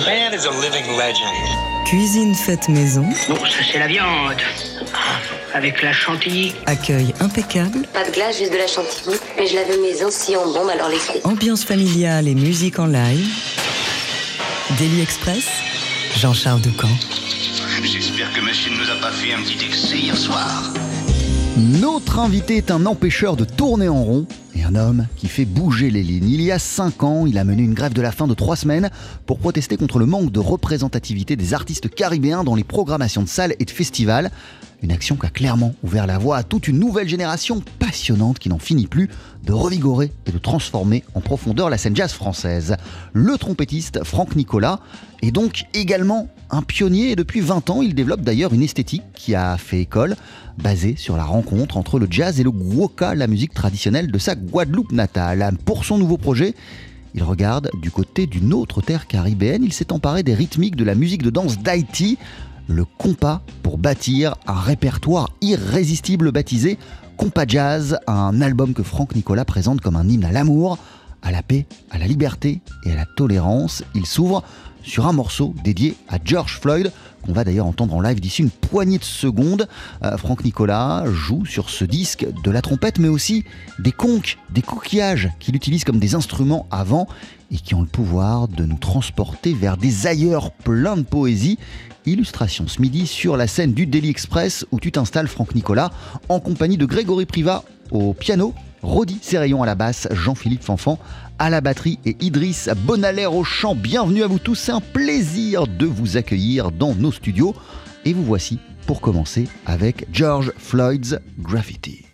The man is a living legend. Cuisine faite maison. Bon, ça c'est la viande. Avec la chantilly. Accueil impeccable. Pas de glace, juste de la chantilly. Mais je l'avais maison si on bombe, alors les Ambiance familiale et musique en live. Daily Express. Jean-Charles Ducamp. J'espère que monsieur ne nous a pas fait un petit excès hier soir. Notre invité est un empêcheur de tourner en rond et un homme qui fait bouger les lignes. Il y a cinq ans, il a mené une grève de la faim de trois semaines pour protester contre le manque de représentativité des artistes caribéens dans les programmations de salles et de festivals. Une action qui a clairement ouvert la voie à toute une nouvelle génération passionnante qui n'en finit plus de revigorer et de transformer en profondeur la scène jazz française. Le trompettiste Franck Nicolas est donc également un pionnier et depuis 20 ans, il développe d'ailleurs une esthétique qui a fait école, basée sur la rencontre entre le jazz et le guoka, la musique traditionnelle de sa Guadeloupe natale. Pour son nouveau projet, il regarde du côté d'une autre terre caribéenne, il s'est emparé des rythmiques de la musique de danse d'Haïti, le compas pour bâtir un répertoire irrésistible baptisé Compas Jazz, un album que Franck Nicolas présente comme un hymne à l'amour, à la paix, à la liberté et à la tolérance. Il s'ouvre sur un morceau dédié à George Floyd, qu'on va d'ailleurs entendre en live d'ici une poignée de secondes. Euh, Franck Nicolas joue sur ce disque de la trompette, mais aussi des conques, des coquillages qu'il utilise comme des instruments avant et qui ont le pouvoir de nous transporter vers des ailleurs pleins de poésie. Illustration ce midi sur la scène du Daily Express où tu t'installes Franck Nicolas en compagnie de Grégory Privat au piano, Rodi Serrayon à la basse, Jean-Philippe Fanfan à la batterie et Idriss Bonalaire au chant. Bienvenue à vous tous, c'est un plaisir de vous accueillir dans nos studios. Et vous voici pour commencer avec George Floyd's Graffiti.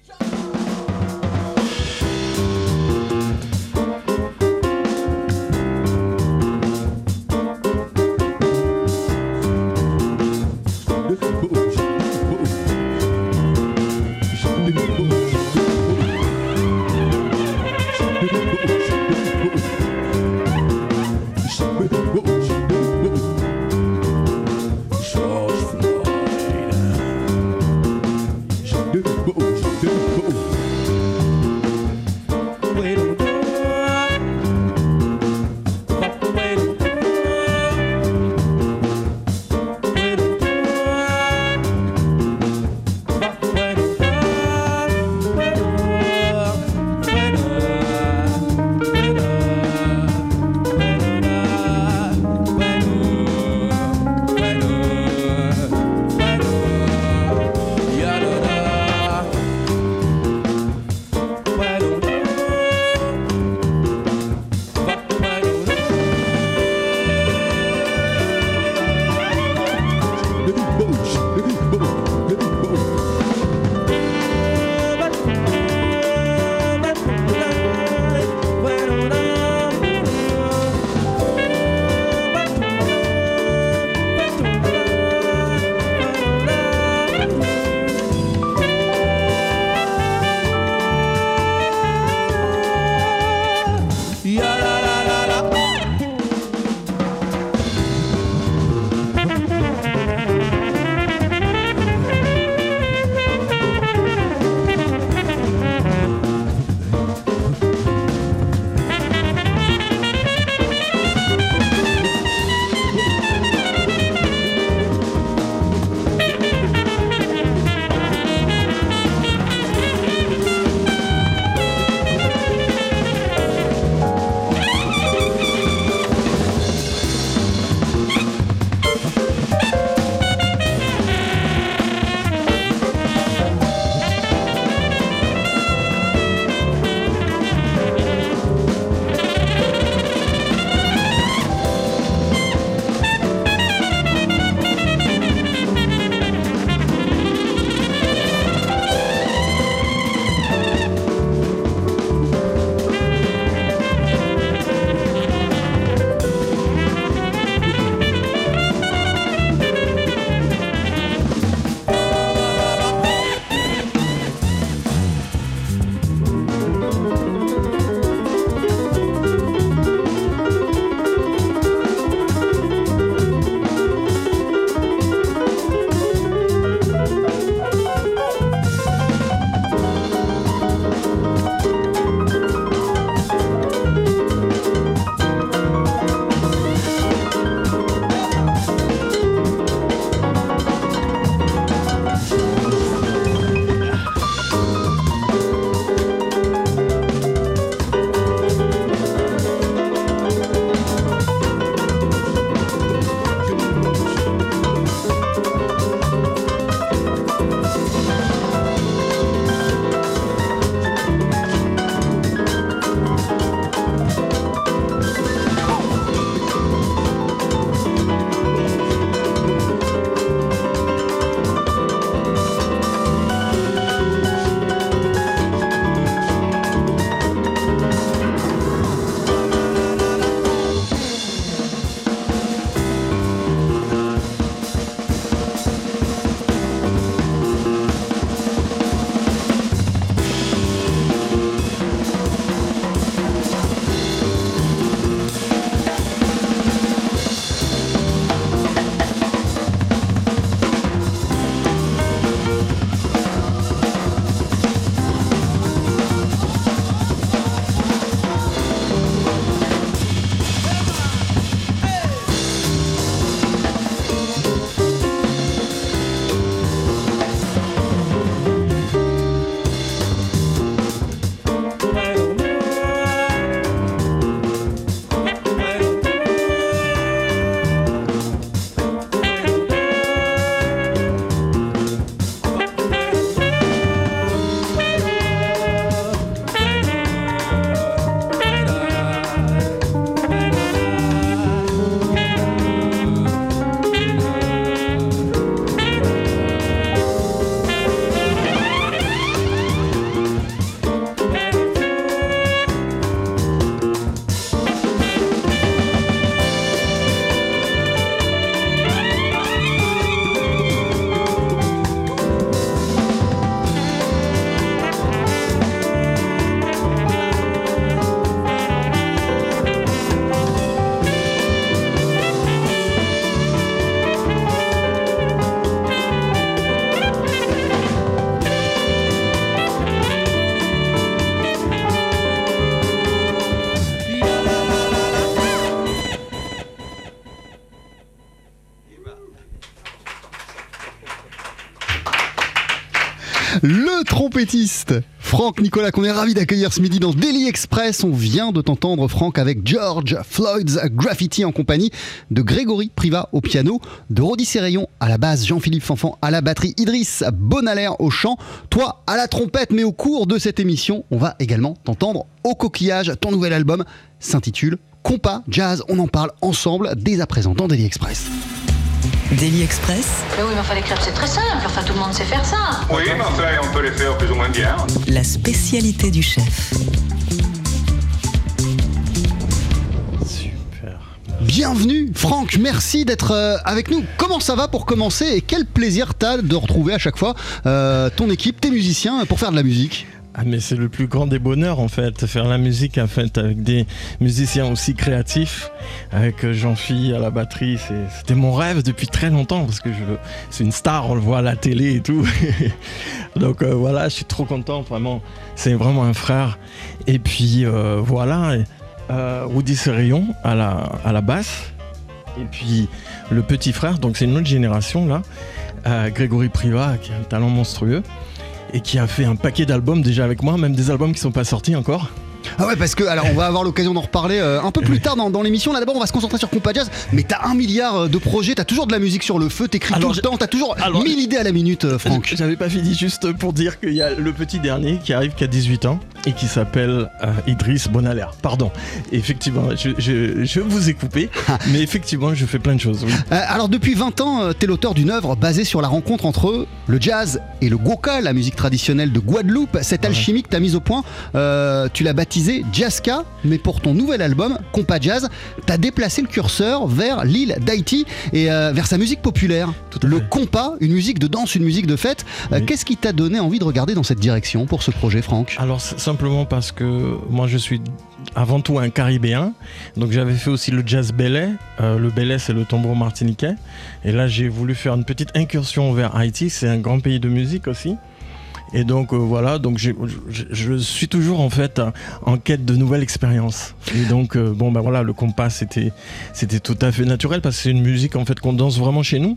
Franck Nicolas, qu'on est ravi d'accueillir ce midi dans Daily Express. On vient de t'entendre, Franck, avec George Floyd's Graffiti en compagnie de Grégory Priva au piano, de Rodi Serrayon à la basse, Jean-Philippe Fanfan à la batterie, Idriss Bonalaire au chant, toi à la trompette. Mais au cours de cette émission, on va également t'entendre au coquillage. Ton nouvel album s'intitule Compas Jazz. On en parle ensemble dès à présent dans Daily Express. Daily Express. Mais oui, mais enfin, les crêpes, c'est très simple. Enfin, tout le monde sait faire ça. Oui, mais enfin, on peut les faire plus ou moins bien. La spécialité du chef. Super. Bienvenue Franck, merci d'être euh, avec nous. Comment ça va pour commencer et quel plaisir t'as de retrouver à chaque fois euh, ton équipe, tes musiciens pour faire de la musique? Ah mais c'est le plus grand des bonheurs en fait, faire la musique en fait avec des musiciens aussi créatifs, avec euh, Jean-Phi à la batterie, c'était mon rêve depuis très longtemps parce que c'est une star, on le voit à la télé et tout. Donc euh, voilà, je suis trop content vraiment, c'est vraiment un frère. Et puis euh, voilà, euh, Rudy Serrayon à la, à la basse, et puis le petit frère, donc c'est une autre génération là, Grégory Priva qui a un talent monstrueux. Et qui a fait un paquet d'albums déjà avec moi, même des albums qui sont pas sortis encore. Ah ouais parce que alors on va avoir l'occasion d'en reparler euh, un peu plus tard dans, dans l'émission. Là d'abord on va se concentrer sur Compa Jazz, mais t'as un milliard euh, de projets, t'as toujours de la musique sur le feu, t'écris tout le temps, t'as toujours alors- 1000 idées à la minute euh, Franck. J'avais pas fini juste pour dire qu'il y a le petit dernier qui arrive qui a 18 ans et qui s'appelle euh, Idriss Bonalaire. Pardon. Effectivement, je, je- je vous ai coupé, mais effectivement, je fais plein de choses. oui. Euh, alors depuis 20 ans, euh, t'es l'auteur d'une œuvre basée sur la rencontre entre le jazz et le goka, la musique traditionnelle de Guadeloupe. Cette alchimie que t'as mise au point, euh, tu l'as baptisée Jazzka, mais pour ton nouvel album, Compa Jazz, t'as déplacé le curseur vers l'île d'Haïti et euh, vers sa musique populaire. Le compas, une musique de danse, une musique de fête. Oui. Qu'est-ce qui t'a donné envie de regarder dans cette direction pour ce projet, Franck? Alors simplement parce que moi je suis avant tout un caribéen, donc j'avais fait aussi le jazz belay. Euh, le belay c'est le tambour martiniquais, et là j'ai voulu faire une petite incursion vers Haïti. C'est un grand pays de musique aussi. Et donc euh, voilà, donc je, suis toujours en fait en quête de nouvelles expériences. Et donc euh, bon bah voilà, le compas c'était c'était tout à fait naturel parce que c'est une musique en fait qu'on danse vraiment chez nous,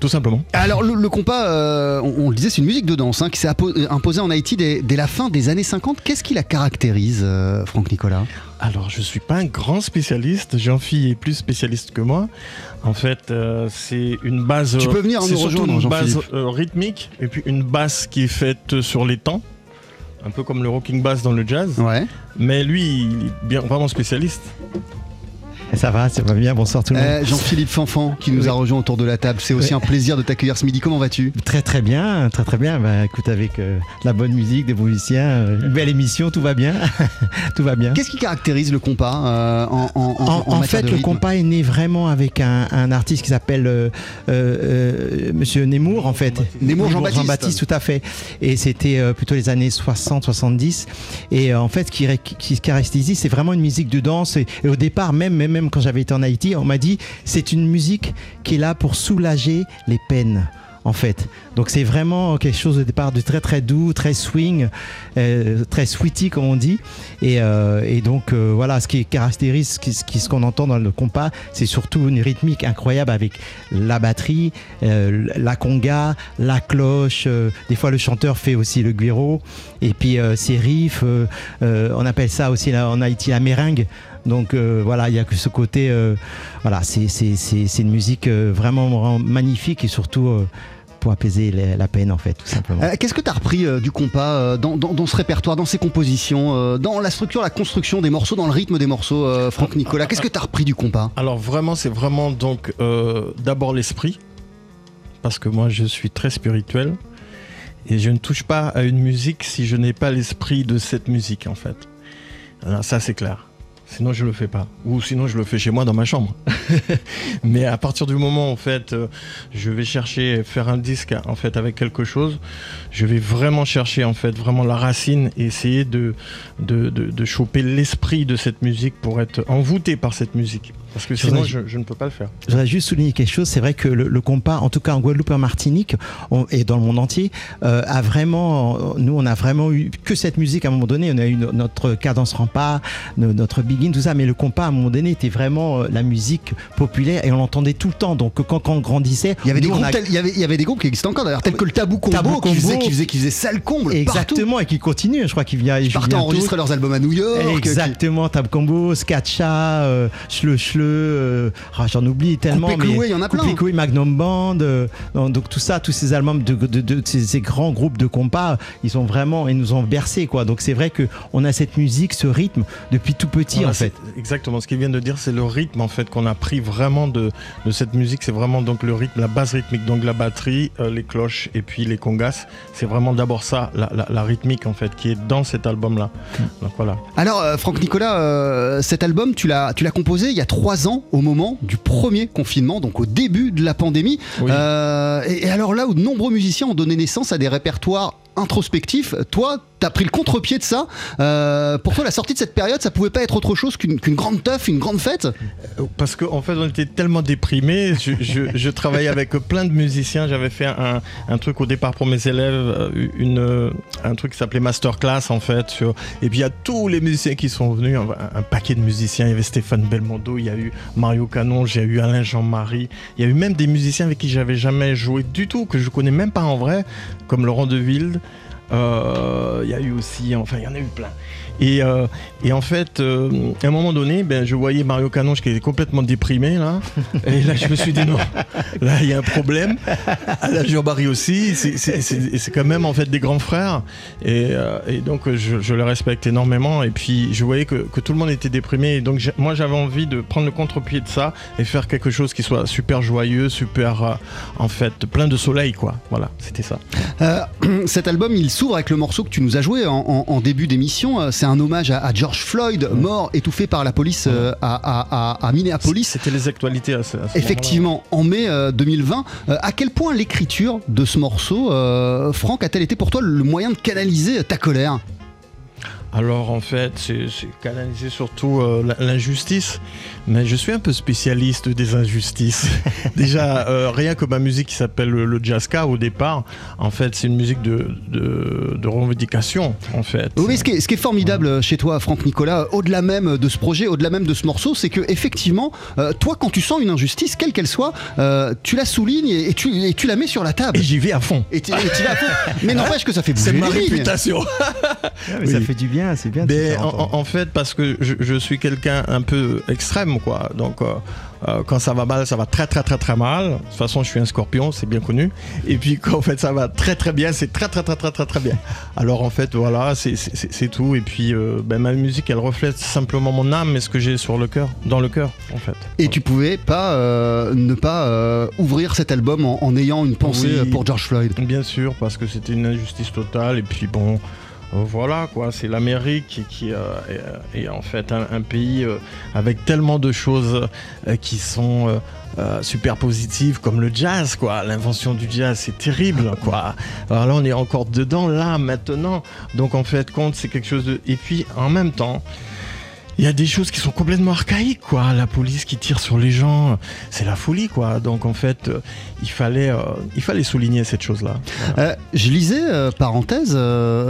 tout simplement. Alors le, le compas, euh, on, on le disait, c'est une musique de danse hein, qui s'est appo- imposée en Haïti dès, dès la fin des années 50. Qu'est-ce qui la caractérise, euh, Franck Nicolas? Alors, je suis pas un grand spécialiste. Jean-Phi est plus spécialiste que moi. En fait, euh, c'est une base. Tu euh, peux venir nous rejoindre, une base Jean-Philippe. euh, rythmique et puis une basse qui est faite sur les temps, un peu comme le rocking bass dans le jazz. Ouais. Mais lui, il est bien vraiment spécialiste. Ça va, ça va bien, bonsoir tout le monde. Euh, Jean-Philippe Fanfan qui nous Oui. a rejoint autour de la table. C'est aussi Oui. un plaisir de t'accueillir ce midi. Comment vas-tu? Très très bien, très très bien. Bah, écoute, avec euh, la bonne musique, des bons musiciens, euh, une belle émission, tout va bien. tout va bien. Qu'est-ce qui caractérise le compas en, en, en- fait, de le compas est né vraiment avec un, un artiste qui s'appelle Monsieur Nemours, en fait. Nemours Jean-Baptiste. Jean-Baptiste, tout à fait. Et c'était plutôt les années 60-70. Et en fait, ce qui, qui se caractérise, c'est vraiment une musique de danse. Et, et au départ, même, même, même quand j'avais été en Haïti, on m'a dit c'est une musique qui est là pour soulager les peines. En fait, donc c'est vraiment quelque chose au départ de très très doux, très swing, euh, très sweetie comme on dit, et, euh, donc euh, voilà, ce qui caractérise ce qu'on entend dans le compas, c'est surtout une rythmique incroyable avec la batterie, la conga, la cloche. des fois, le chanteur fait aussi le guiro. Et puis, ces riffs, on appelle ça aussi en Haïti la meringue. Donc euh, voilà, il y a que ce côté. euh, voilà, c'est c'est- c'est- c'est une musique euh, vraiment, magnifique et surtout euh, pour apaiser la, la peine, en fait, tout simplement. Euh, Qu'est-ce que tu as repris euh, du compas euh, dans, dans- dans ce répertoire, dans ses compositions, euh, dans la structure, la construction des morceaux, dans le rythme des morceaux, euh, Franck Nicolas Qu'est-ce que tu as repris du compas? Alors vraiment, c'est vraiment donc euh, d'abord l'esprit, parce que moi je suis très spirituel et je ne touche pas à une musique si je n'ai pas l'esprit de cette musique en fait. Alors, ça c'est clair. Sinon je le fais pas. Ou sinon je le fais chez moi dans ma chambre. Mais à partir du moment en fait, euh, je vais chercher faire un disque en fait avec quelque chose, je vais vraiment chercher en fait vraiment la racine et essayer de de, de, de choper l'esprit de cette musique pour être envoûté par cette musique. Parce que Je sinon je, je ne peux pas le faire. Je voudrais juste souligner quelque chose. C'est vrai que le, le compas, en tout cas en Guadeloupe et en Martinique, on- et dans le monde entier, euh, a vraiment, nous, on a vraiment eu que cette musique à un moment donné. On a eu no- notre cadence rempart, no- notre Begin, tout ça, mais le compas à un moment donné était vraiment euh, la musique populaire et on l'entendait tout le temps. Donc quand, quand on grandissait, Il y avait des groupes, a- il y avait, il y avait des groupes qui existent encore d'ailleurs, tels que le Tabou Combo, Tabou qui, faisait, qui, faisait, qui faisait sale comble partout. Exactement, et qui continue. Je crois qu'il vient. Ils partaient enregistrer leurs albums à New York. qui- Exactement, Tab Combo, Skatcha, euh, Schleu Schleu, euh, ah, j'en oublie tellement. Coupé Cloué, il y en a plein. Coupé Cloué, Magnum Band, euh, donc, tout ça, tous ces albums de, de- de- ces, ces grands groupes de compas, ils ont vraiment, ils nous ont bercé quoi. Donc c'est vrai que on a cette musique, ce rythme depuis tout petit Voilà, en fait. Exactement, ce qu'il vient de dire, c'est le rythme en fait qu'on a pris vraiment de, de cette musique. C'est vraiment donc le rythme, la base rythmique, donc la batterie, euh, les cloches et puis les congas. C'est vraiment d'abord ça, la, la- la rythmique en fait, qui est dans cet album-là. Donc voilà. Alors, euh, Franck Nicolas, euh, cet album, tu l'as, tu l'as composé il y a trois ans, au moment du premier confinement, donc au début de la pandémie. Oui. Euh, et, et alors là où de nombreux musiciens ont donné naissance à des répertoires introspectifs, toi, t'as pris le contre-pied de ça. Euh, pour toi, la sortie de cette période, ça pouvait pas être autre chose qu'une, grande teuf, une grande fête? Parce qu'en fait, on était tellement déprimés. Je, travaillais avec plein de musiciens. J'avais fait un, truc au départ pour mes élèves, euh, euh, un truc qui s'appelait Masterclass en fait. Et puis il y a tous les musiciens qui sont venus, un, paquet de musiciens. Il y avait Stéphane Belmondo, il y a eu Mario Canon, a eu Alain Jean-Marie. Il y a eu même des musiciens avec qui j'avais jamais joué du tout, que je connais même pas en vrai, comme Laurent Deville. Euh, Il y a eu aussi, enfin, il y en a eu plein. Et, euh, et en fait, euh, à un moment donné, ben, je voyais Mario Canonge qui était complètement déprimé là. Et là, je me suis dit non, là, il y a un problème. Alain Jean-Barry aussi, c'est- c'est c'est- c'est quand même en fait des grands frères. Et, euh, et donc, je, je les respecte énormément. Et puis, je voyais que, que tout le monde était déprimé. Et donc, moi, j'avais envie de prendre le contre-pied de ça et faire quelque chose qui soit super joyeux, super, euh, en fait, plein de soleil, quoi. Voilà, c'était ça. Euh, cet album, il s'ouvre avec le morceau que tu nous as joué en, en- en début d'émission. Euh, C'est un hommage à, à George Floyd, mort étouffé par la police euh, à, à- à- à Minneapolis. C'était les actualités à ce, ce. Effectivement, en mai euh, 2020, euh, à quel point l'écriture de ce morceau, euh, Franck, a-t-elle été pour toi le moyen de canaliser ta colère? Alors en fait, c'est canaliser surtout euh, l'injustice, mais je suis un peu spécialiste des injustices. Déjà, euh, rien que ma musique qui s'appelle le, jazzka au départ, en fait, c'est une musique de, de, de revendication, en fait. Oui, ce qui est, ce qui est formidable chez toi, Franck Nicolas, au-delà même de ce projet, au-delà même de ce morceau, c'est que effectivement, euh, toi, quand tu sens une injustice, quelle qu'elle soit, euh, tu la soulignes et, et tu, et tu la mets sur la table. Et j'y vais à fond. Et tu et vas à fond. Mais n'empêche que ça fait bouger C'est ma les lignes. réputation. Mais Ça fait du bien, c'est bien. de se Mais faire en, fait, parce que je, je suis quelqu'un un peu extrême, quoi. Donc, euh, euh, quand ça va mal, ça va très très très très mal. De toute façon, je suis un scorpion, c'est bien connu. Et puis, quand en fait ça va très très bien, c'est très très très très très très bien. Alors, en fait, voilà, c'est- tout. Et puis, euh, ben, ma musique, elle reflète simplement mon âme et ce que j'ai sur le cœur, dans le cœur, en fait. Et tu pouvais pas euh, ne pas euh, ouvrir cet album en, en ayant une pensée Oui. pour George Floyd. Bien sûr, parce que c'était une injustice totale. Et puis bon, euh, voilà quoi, c'est l'Amérique qui, euh, est, en fait un, pays euh, avec tellement de choses euh, qui sont super positives, comme le jazz quoi. L'invention du jazz, c'est terrible quoi. Alors là, on est encore dedans là maintenant. Donc en fait, compte, c'est quelque chose de. Et puis en même temps. Il y a des choses qui sont complètement archaïques, quoi. La police qui tire sur les gens, c'est la folie, quoi. Donc en fait, euh, il fallait, euh, il fallait souligner cette chose-là. Euh, je lisais, euh, parenthèse,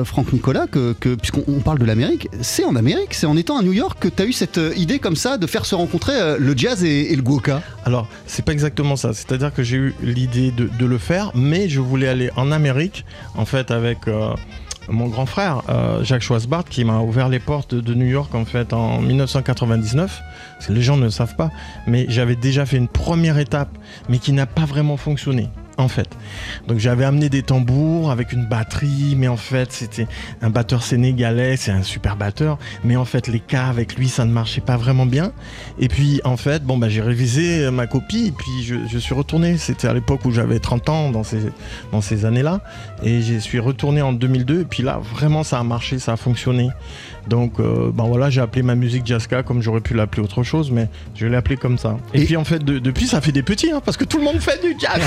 Franck Nicolas, que, que- puisqu'on on parle de l'Amérique, c'est en Amérique, c'est en étant à New York que tu as eu cette idée comme ça de faire se rencontrer le jazz et, et le guoka. Alors, c'est pas exactement ça. C'est-à-dire que j'ai eu l'idée de, de le faire, mais je voulais aller en Amérique, en fait, avec mon grand frère, euh, Jacques Schwarzbart, qui m'a ouvert les portes de, New York, en fait, en 1999. Parce que les gens ne le savent pas, mais j'avais déjà fait une première étape, mais qui n'a pas vraiment fonctionné. En fait. Donc j'avais amené des tambours avec une batterie, mais en fait c'était un batteur sénégalais, c'est un super batteur, mais en fait les cas avec lui ça ne marchait pas vraiment bien. Et puis en fait, bon bah j'ai révisé ma copie, et puis je, je suis retourné. C'était à l'époque où j'avais 30 ans dans ces, dans ces années-là, et je suis retourné en 2002. Et puis là vraiment ça a marché, ça a fonctionné. Donc euh, ben voilà, j'ai appelé ma musique Jaska comme j'aurais pu l'appeler autre chose, mais je l'ai appelé comme ça. Et, Et- puis en fait de- depuis ça fait des petits, hein, parce que tout le monde fait du jazz.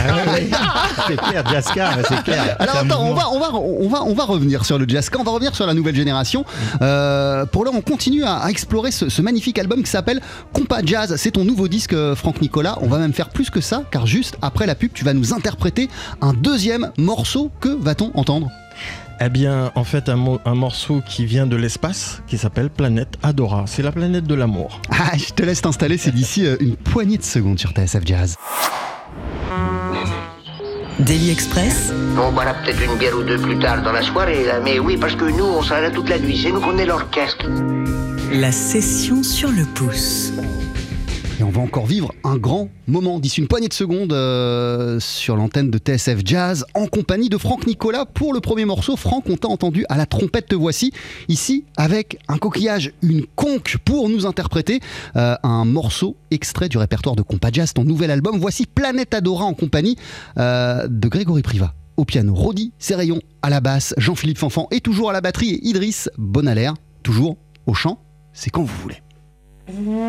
c'est clair, Jaska, c'est clair. Alors attends, on va, on, va, on, va, on va revenir sur le jazz, on va revenir sur la nouvelle génération. Euh, pour l'heure, on continue à, à explorer ce, ce magnifique album qui s'appelle Compas Jazz. C'est ton nouveau disque, euh, Franck Nicolas. On va même faire plus que ça, car juste après la pub, tu vas nous interpréter un deuxième morceau. Que va-t-on entendre? Eh bien, en fait, un, mo- un morceau qui vient de l'espace, qui s'appelle Planète Adora. C'est la planète de l'amour. Ah, je te laisse t'installer, c'est d'ici euh, une poignée de secondes sur TSF Jazz. Daily Express, On boira peut-être une bière ou deux plus tard dans la soirée, là. Mais oui, parce que nous, on sera là toute la nuit. C'est nous qu'on est l'orchestre. la session sur le pouce. Et on va encore vivre un grand moment d'ici une poignée de secondes euh, sur l'antenne de TSF Jazz en compagnie de Franck Nicolas pour le premier morceau. Franck, on t'a entendu à la trompette, te voici ici avec un coquillage, une conque pour nous interpréter euh, un morceau extrait du répertoire de Compa Jazz, ton nouvel album. Voici Planète Adora en compagnie euh, de Grégory Priva. Au piano, Rodi Serrayon à la basse, Jean-Philippe Fanfan et toujours à la batterie et Idriss Bonalair, toujours au chant. C'est quand vous voulez. Mm-hmm.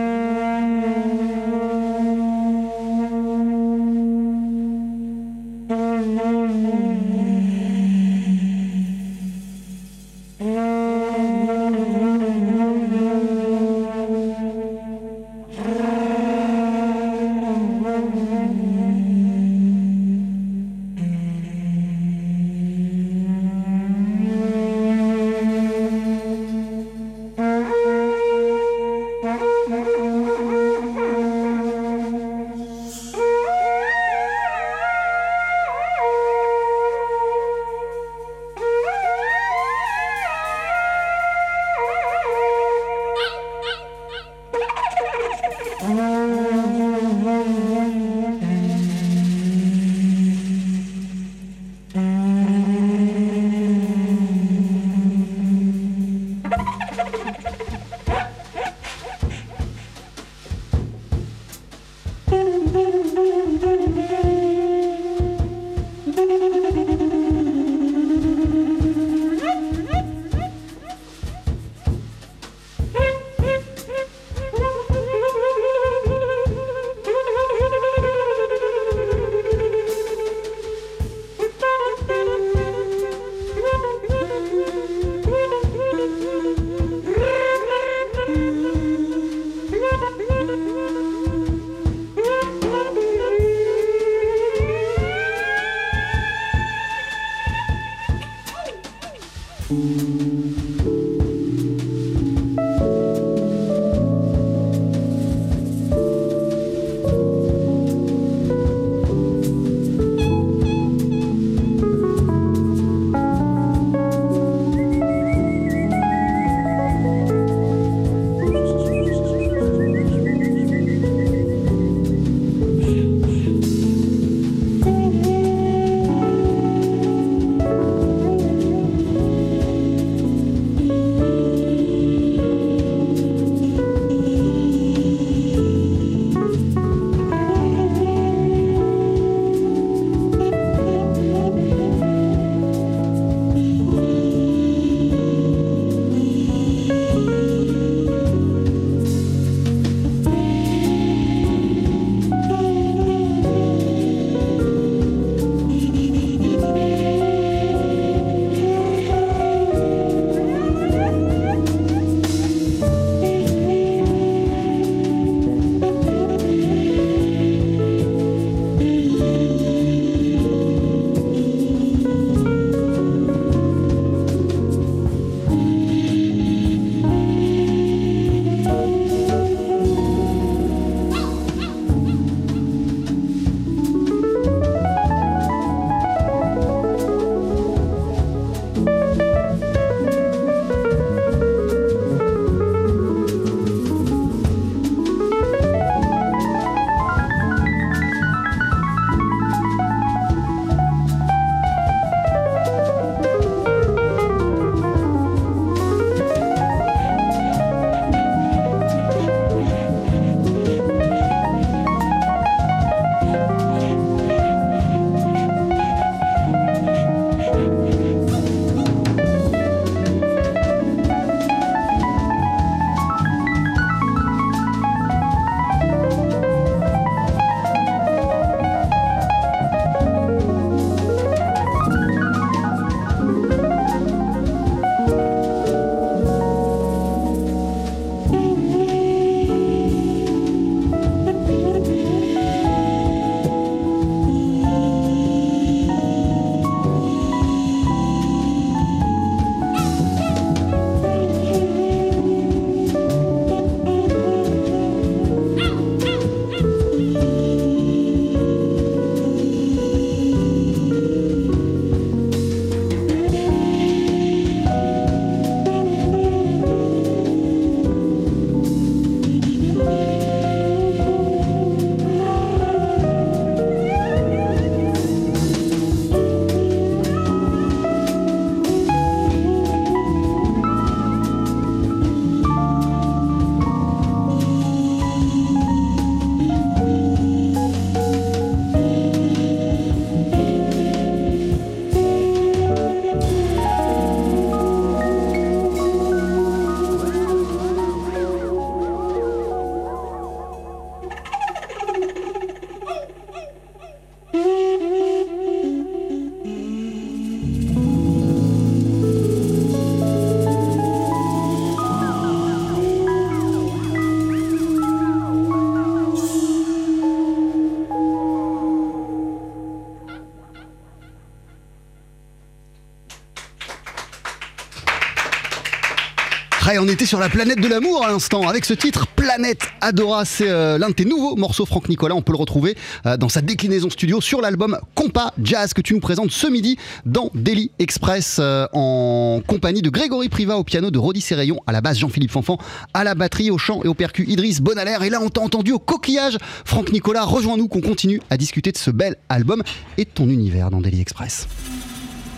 Était sur la planète de l'amour à l'instant avec ce titre Planète Adora. C'est euh, l'un de tes nouveaux morceaux, Franck Nicolas. On peut le retrouver euh, dans sa déclinaison studio sur l'album Compas Jazz que tu nous présentes ce midi dans Daily Express euh, en compagnie de Grégory Priva au piano, de Rodi Serrayon à la basse, Jean-Philippe Fanfan à la batterie, au chant et au percu, Idriss Bonalaire. Et là, on t'a entendu au coquillage. Franck Nicolas, rejoins-nous qu'on continue à discuter de ce bel album et de ton univers dans Daily Express.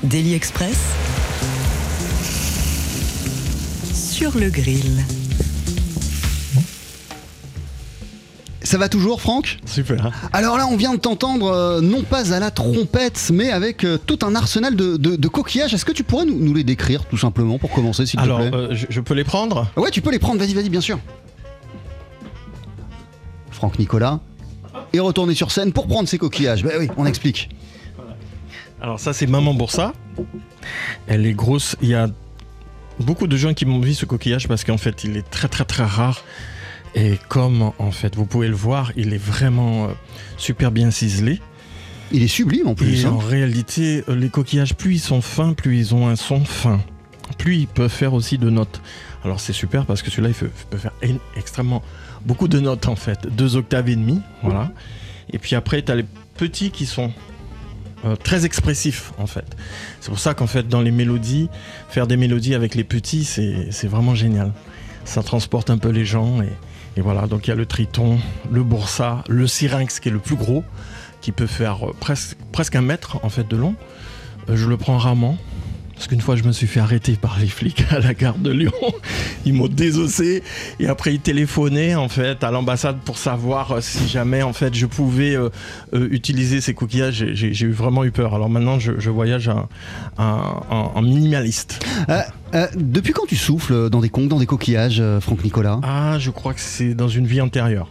Daily Express sur le grill. Ça va toujours, Franck Super. Alors là, on vient de t'entendre, euh, non pas à la trompette, mais avec euh, tout un arsenal de, de- de coquillages. Est-ce que tu pourrais nous, nous les décrire, tout simplement, pour commencer, s'il te Alors, plaît euh, je, je peux les prendre Ouais, tu peux les prendre, vas-y, vas-y, bien sûr. Franck Nicolas est retourné sur scène pour prendre ses coquillages. Ben oui, on explique. Alors ça c'est Maman Boursa. Elle est grosse. Il y a beaucoup de gens qui m'ont vu ce coquillage parce qu'en fait il est très très très rare. Et comme en fait vous pouvez le voir, il est vraiment euh, super bien ciselé. Il est sublime en plus. Et hein. en réalité, euh, les coquillages, plus ils sont fins, plus ils ont un son fin. Plus ils peuvent faire aussi de notes. Alors c'est super parce que celui-là, il peut, faire extrêmement beaucoup de notes en fait. Deux octaves et demi, voilà. Et puis après, tu as les petits qui sont euh, très expressifs en fait. C'est pour ça qu'en fait, dans les mélodies, faire des mélodies avec les petits, c'est c'est vraiment génial. Ça transporte un peu les gens et, et voilà. Donc il y a le triton, le boursa, le syrinx qui est le plus gros qui peut faire euh, presque, presque un mètre en fait de long. Euh, je le prends rarement. Parce qu'une fois, je me suis fait arrêter par les flics à la gare de Lyon. Ils m'ont désossé et après ils téléphonaient en fait à l'ambassade pour savoir euh, si jamais en fait je pouvais euh, euh, utiliser ces coquillages. J'ai- vraiment eu peur. Alors maintenant, je, je voyage en, minimaliste. Euh, depuis quand tu souffles dans des conques, dans des coquillages, Franck Nicolas? Ah, je crois que c'est dans une vie antérieure.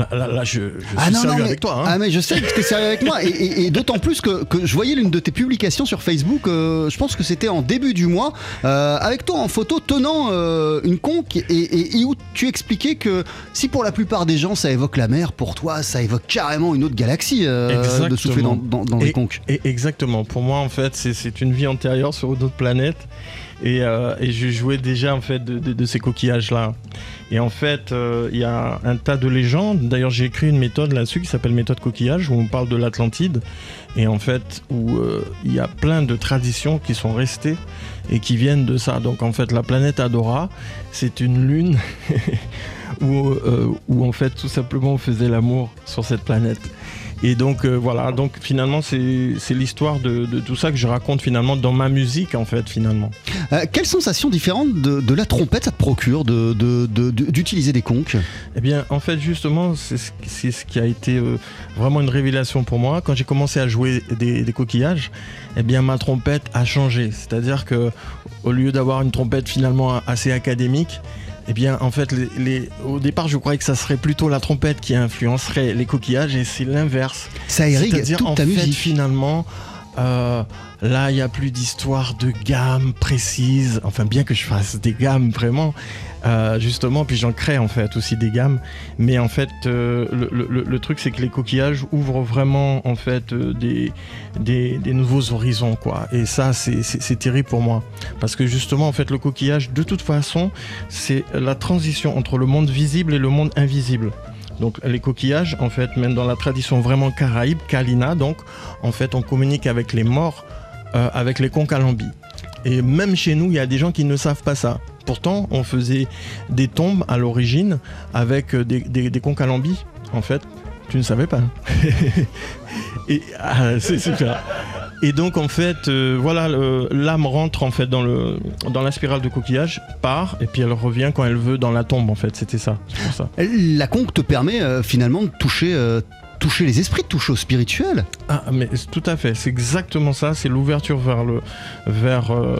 Là, là, là, je, je suis Ah non, sérieux non, mais, avec toi. hein. ah, mais je sais que tu es sérieux avec moi. Et, et- et d'autant plus que, que je voyais l'une de tes publications sur Facebook, euh, je pense que c'était en début du mois, euh, avec toi en photo tenant euh, une conque et, et- où tu expliquais que si pour la plupart des gens ça évoque la mer, pour toi ça évoque carrément une autre galaxie de souffler dans, dans- Et- conques. Et exactement. Pour moi, en fait, c'est- c'est une vie antérieure sur une autre planète. Et, euh, et je jouais déjà en fait de, ces coquillages-là. Et en fait, euh, il y a un tas de légendes. D'ailleurs, j'ai écrit une méthode là-dessus qui s'appelle méthode coquillage, où on parle de l'Atlantide. Et en fait, où euh, il y a plein de traditions qui sont restées et qui viennent de ça. Donc en fait, la planète Adora, c'est une lune où, où en fait tout simplement on faisait l'amour sur cette planète. Et donc euh, voilà, donc finalement c'est l'histoire de, de tout ça que je raconte finalement dans ma musique en fait finalement. Euh, quelle sensation différente de, de la trompette ça te procure de- d'utiliser des conques? Eh bien en fait justement c'est ce, c'est ce qui a été euh, vraiment une révélation pour moi. Quand j'ai commencé à jouer des, des coquillages, eh bien ma trompette a changé. C'est-à-dire que au lieu d'avoir une trompette finalement assez académique, eh bien, en fait, les, les- au départ, je croyais que ça serait plutôt la trompette qui influencerait les coquillages, et c'est l'inverse. Ça irrigue C'est-à-dire, toute en ta fait, musique. finalement, euh, là, il n'y a plus d'histoire de gamme précise. Enfin, bien que je fasse des gammes vraiment, euh, justement, puis j'en crée en fait aussi des gammes. Mais en fait, euh, le, truc, c'est que les coquillages ouvrent vraiment en fait euh, des, nouveaux horizons, quoi. Et ça, c'est- terrible pour moi. Parce que justement, en fait, le coquillage, de toute façon, c'est la transition entre le monde visible et le monde invisible. Donc les coquillages, en fait, même dans la tradition vraiment caraïbe, Kalina, donc, en fait, on communique avec les morts, avec les concalambis. Et même chez nous, il y a des gens qui ne savent pas ça. Pourtant, on faisait des tombes à l'origine avec euh, des, des, des concalambis, en fait. Tu ne savais pas. Et ah, c'est super. Et donc en fait, euh, voilà, l'âme rentre en fait dans le dans la spirale de coquillage, part et puis elle revient quand elle veut dans la tombe en fait. C'était ça. La conque te permet euh, finalement de toucher, toucher les esprits, toucher au spirituel. Ah, mais tout à fait, c'est exactement ça, c'est l'ouverture vers le, vers, euh,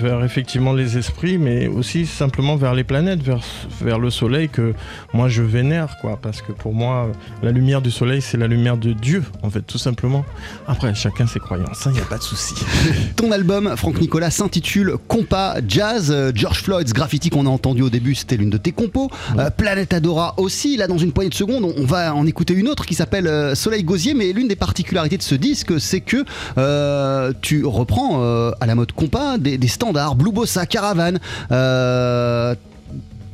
vers effectivement les esprits, mais aussi simplement vers les planètes, vers, vers le soleil que moi je vénère, quoi, parce que pour moi, la lumière du soleil, c'est la lumière de Dieu, en fait, tout simplement. Après, chacun ses croyances, il n'y a pas de souci. Ton album, Franck Nicolas, s'intitule Compas Jazz. Euh, George Floyd's Graffiti qu'on a entendu au début, c'était l'une de tes compos. Euh, Planète Adora aussi. Là, dans une poignée de secondes, on, on va en écouter une autre qui s'appelle s'appelle euh, Soleil Gosier, mais l'une des particularités de ce disque, c'est que euh, tu reprends euh, à la mode compas des, des standards, Blue Bossa, Caravan. Euh,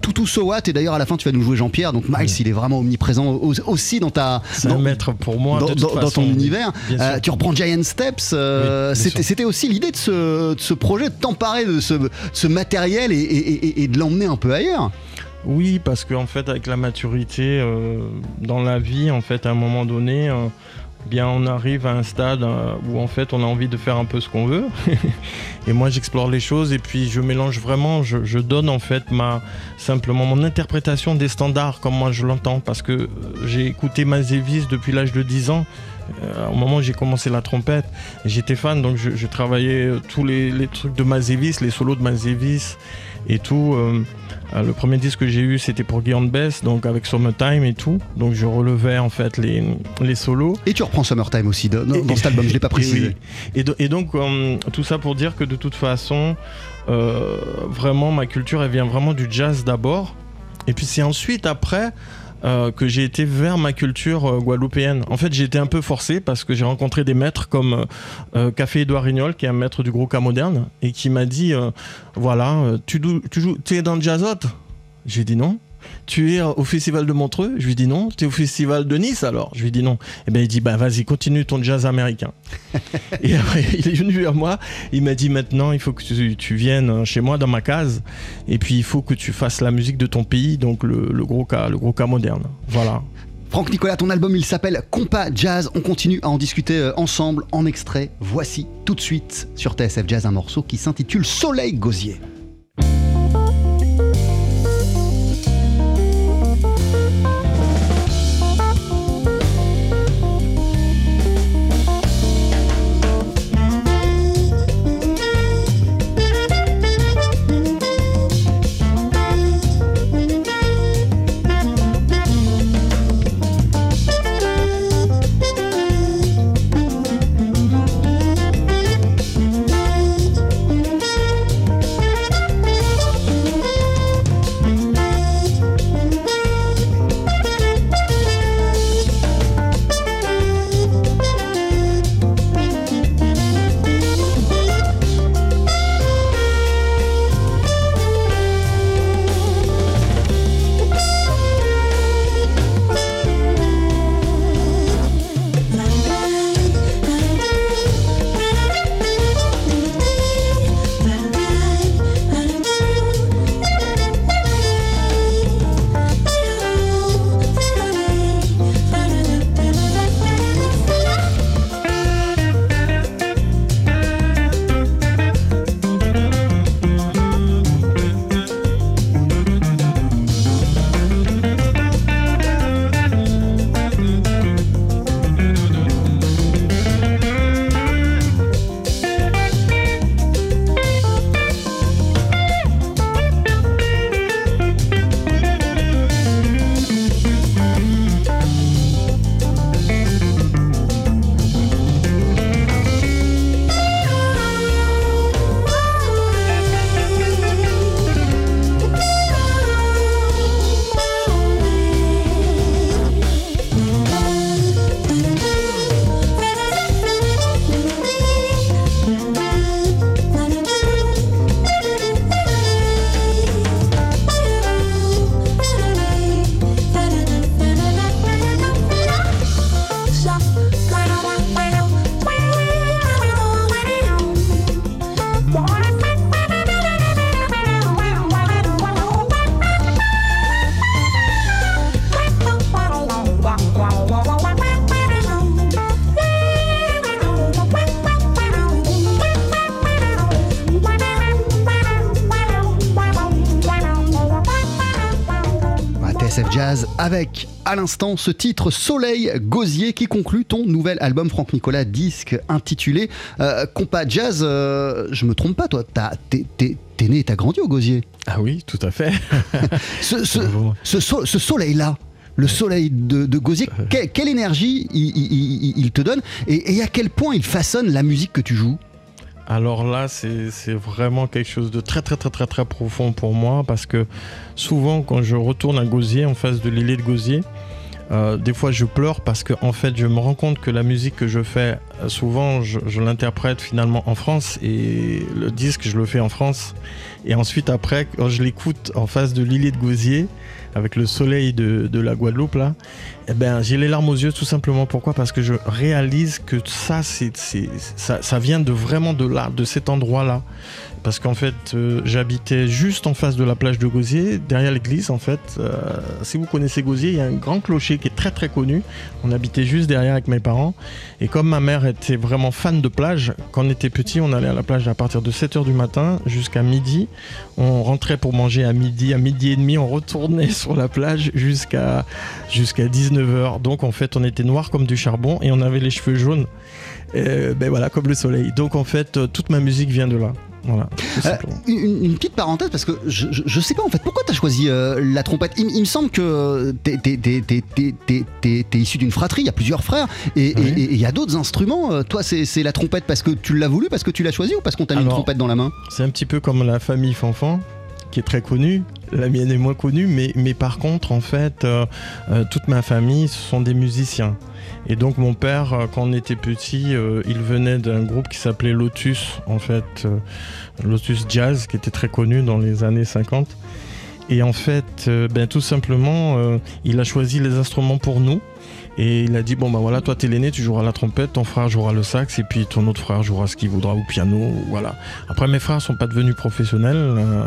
Toutou Sowat et d'ailleurs à la fin tu vas nous jouer Jean-Pierre donc Miles il est vraiment omniprésent au- aussi dans ta dans, un maître pour moi. dans- de toute dans- dans façon. ton univers. Euh, tu reprends Giant Steps euh, Oui, c'était aussi l'idée de ce, de ce projet de t'emparer de ce, ce matériel et, et- et- et de l'emmener un peu ailleurs Oui, parce qu'en fait, avec la maturité euh, dans la vie, en fait, à un moment donné, euh, bien, on arrive à un stade euh, où en fait, on a envie de faire un peu ce qu'on veut. et moi, j'explore les choses et puis je mélange vraiment. Je, donne en fait ma simplement mon interprétation des standards comme moi je l'entends, parce que j'ai écouté Mazevis depuis l'âge de 10 ans. Au moment où j'ai commencé la trompette, et j'étais fan, donc je, travaillais tous les, les trucs de Mazevis, les solos de Mazevis et tout. euh, euh, le premier disque que j'ai eu, c'était pour Guy Bess, donc avec Summertime et tout. Donc je relevais en fait les, les solos. et tu reprends Summertime aussi dans, dans- Et- dans cet album je l'ai pas Et, précisé oui. Et, do- et donc, euh, tout ça pour dire que de toute façon, vraiment, ma culture, elle vient vraiment du jazz d'abord. Et puis c'est ensuite, après, euh, que j'ai été vers ma culture euh, guadeloupéenne. En fait, j'ai été un peu forcé parce que j'ai rencontré des maîtres comme euh, Café Edouard Rignol, qui est un maître du gros cas moderne, et qui m'a dit voilà, tu, tu joues, es dans le jazzot? J'ai dit non. Tu es au festival de Montreux Je lui dis non. Tu es au festival de Nice alors Je lui dis non. Et ben il dit bah vas-y continue ton jazz américain. et après il est venu vers moi. Il m'a dit maintenant il faut que tu, tu viennes chez moi dans ma case. Et puis il faut que tu fasses la musique de ton pays, donc le, le gros cas, le gros cas moderne. Voilà. Franck Nicolas, ton album il s'appelle Compas Jazz. On continue à en discuter euh, ensemble en extrait. Voici tout de suite sur TSF Jazz un morceau qui s'intitule Soleil Gosier. Avec à l'instant ce titre Soleil Gosier qui conclut ton nouvel album Franck Nicolas disque intitulé euh, Compas Jazz. euh, je me trompe pas toi, t'es né et t'as grandi au Gosier. Ah oui, tout à fait. Ce, ce- ce so- ce soleil-là, le soleil de, de Gosier, que- quelle, énergie il, il- il- il te donne et, et à quel point il façonne la musique que tu joues? Alors là, c'est vraiment quelque chose de très très très très très profond pour moi parce que souvent quand je retourne à Gosier, en face de l'îlet de Gosier, Euh, des fois, je pleure parce que, en fait, je me rends compte que la musique que je fais, euh, souvent, je, l'interprète finalement en France et le disque, je le fais en France. Et ensuite, après, quand je l'écoute en face de Lily de Gosier, avec le soleil de, la Guadeloupe, là, eh ben, j'ai les larmes aux yeux tout simplement. Pourquoi? Parce que je réalise que ça, ça, ça vient de vraiment de là, de cet endroit-là. Parce qu'en fait, euh, j'habitais juste en face de la plage de Gosier, derrière l'église. En fait, Euh, si vous connaissez Gosier, il y a un grand clocher qui est très très connu. On habitait juste derrière avec mes parents. Et comme ma mère était vraiment fan de plage, quand on était petit, on allait à la plage à partir de 7h du matin jusqu'à midi. On rentrait pour manger à midi, à midi et demi, on retournait sur la plage jusqu'à jusqu'à 19h. Donc en fait, on était noir comme du charbon et on avait les cheveux jaunes. Euh, ben voilà, comme le soleil. Donc en fait, euh, toute ma musique vient de là. Voilà, Euh, une, une petite parenthèse parce que je, je, je sais pas en fait pourquoi t'as choisi euh, la trompette? Il, il me semble que t'es, t'es- issu d'une fratrie, il y a plusieurs frères et Oui. il y a d'autres instruments. Euh, Toi c'est, la trompette parce que tu l'as voulu, parce que tu l'as choisi ou parce qu'on t'a mis une trompette dans la main? C'est un petit peu comme la famille Fanfan, qui est très connue. La mienne est moins connue, mais, par contre, en fait, euh, euh, toute ma famille, ce sont des musiciens. Et donc, mon père, euh, quand on était petit, il venait d'un groupe qui s'appelait Lotus, en fait, Lotus Jazz, qui était très connu dans les années 50. Et en fait, ben, tout simplement, il a choisi les instruments pour nous. Et il a dit bon bah voilà toi t'es l'aîné tu joueras la trompette ton frère jouera le sax et puis ton autre frère jouera ce qu'il voudra au piano voilà. Après mes frères sont pas devenus professionnels euh,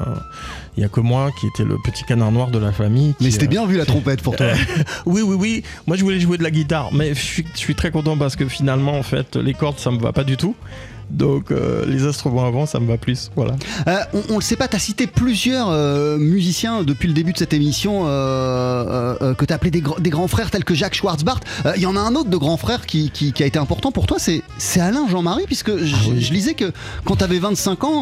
il y a que moi qui était le petit canard noir de la famille Mais c'était euh, bien vu la trompette pour toi. oui oui oui. Moi je voulais jouer de la guitare mais je suis, je suis très content parce que finalement en fait les cordes ça me va pas du tout donc euh, les instruments avant ça me va plus voilà Euh, on, on le sait pas, t'as cité plusieurs euh, musiciens depuis le début de cette émission euh, que t'as appelé des, gr- des grands frères tels que Jacques Schwartzbart. Il y en a un autre de grand frère qui, qui- qui a été important pour toi, c'est Alain Jean-Marie, puisque je, Ah oui. je lisais que quand t'avais 25 ans,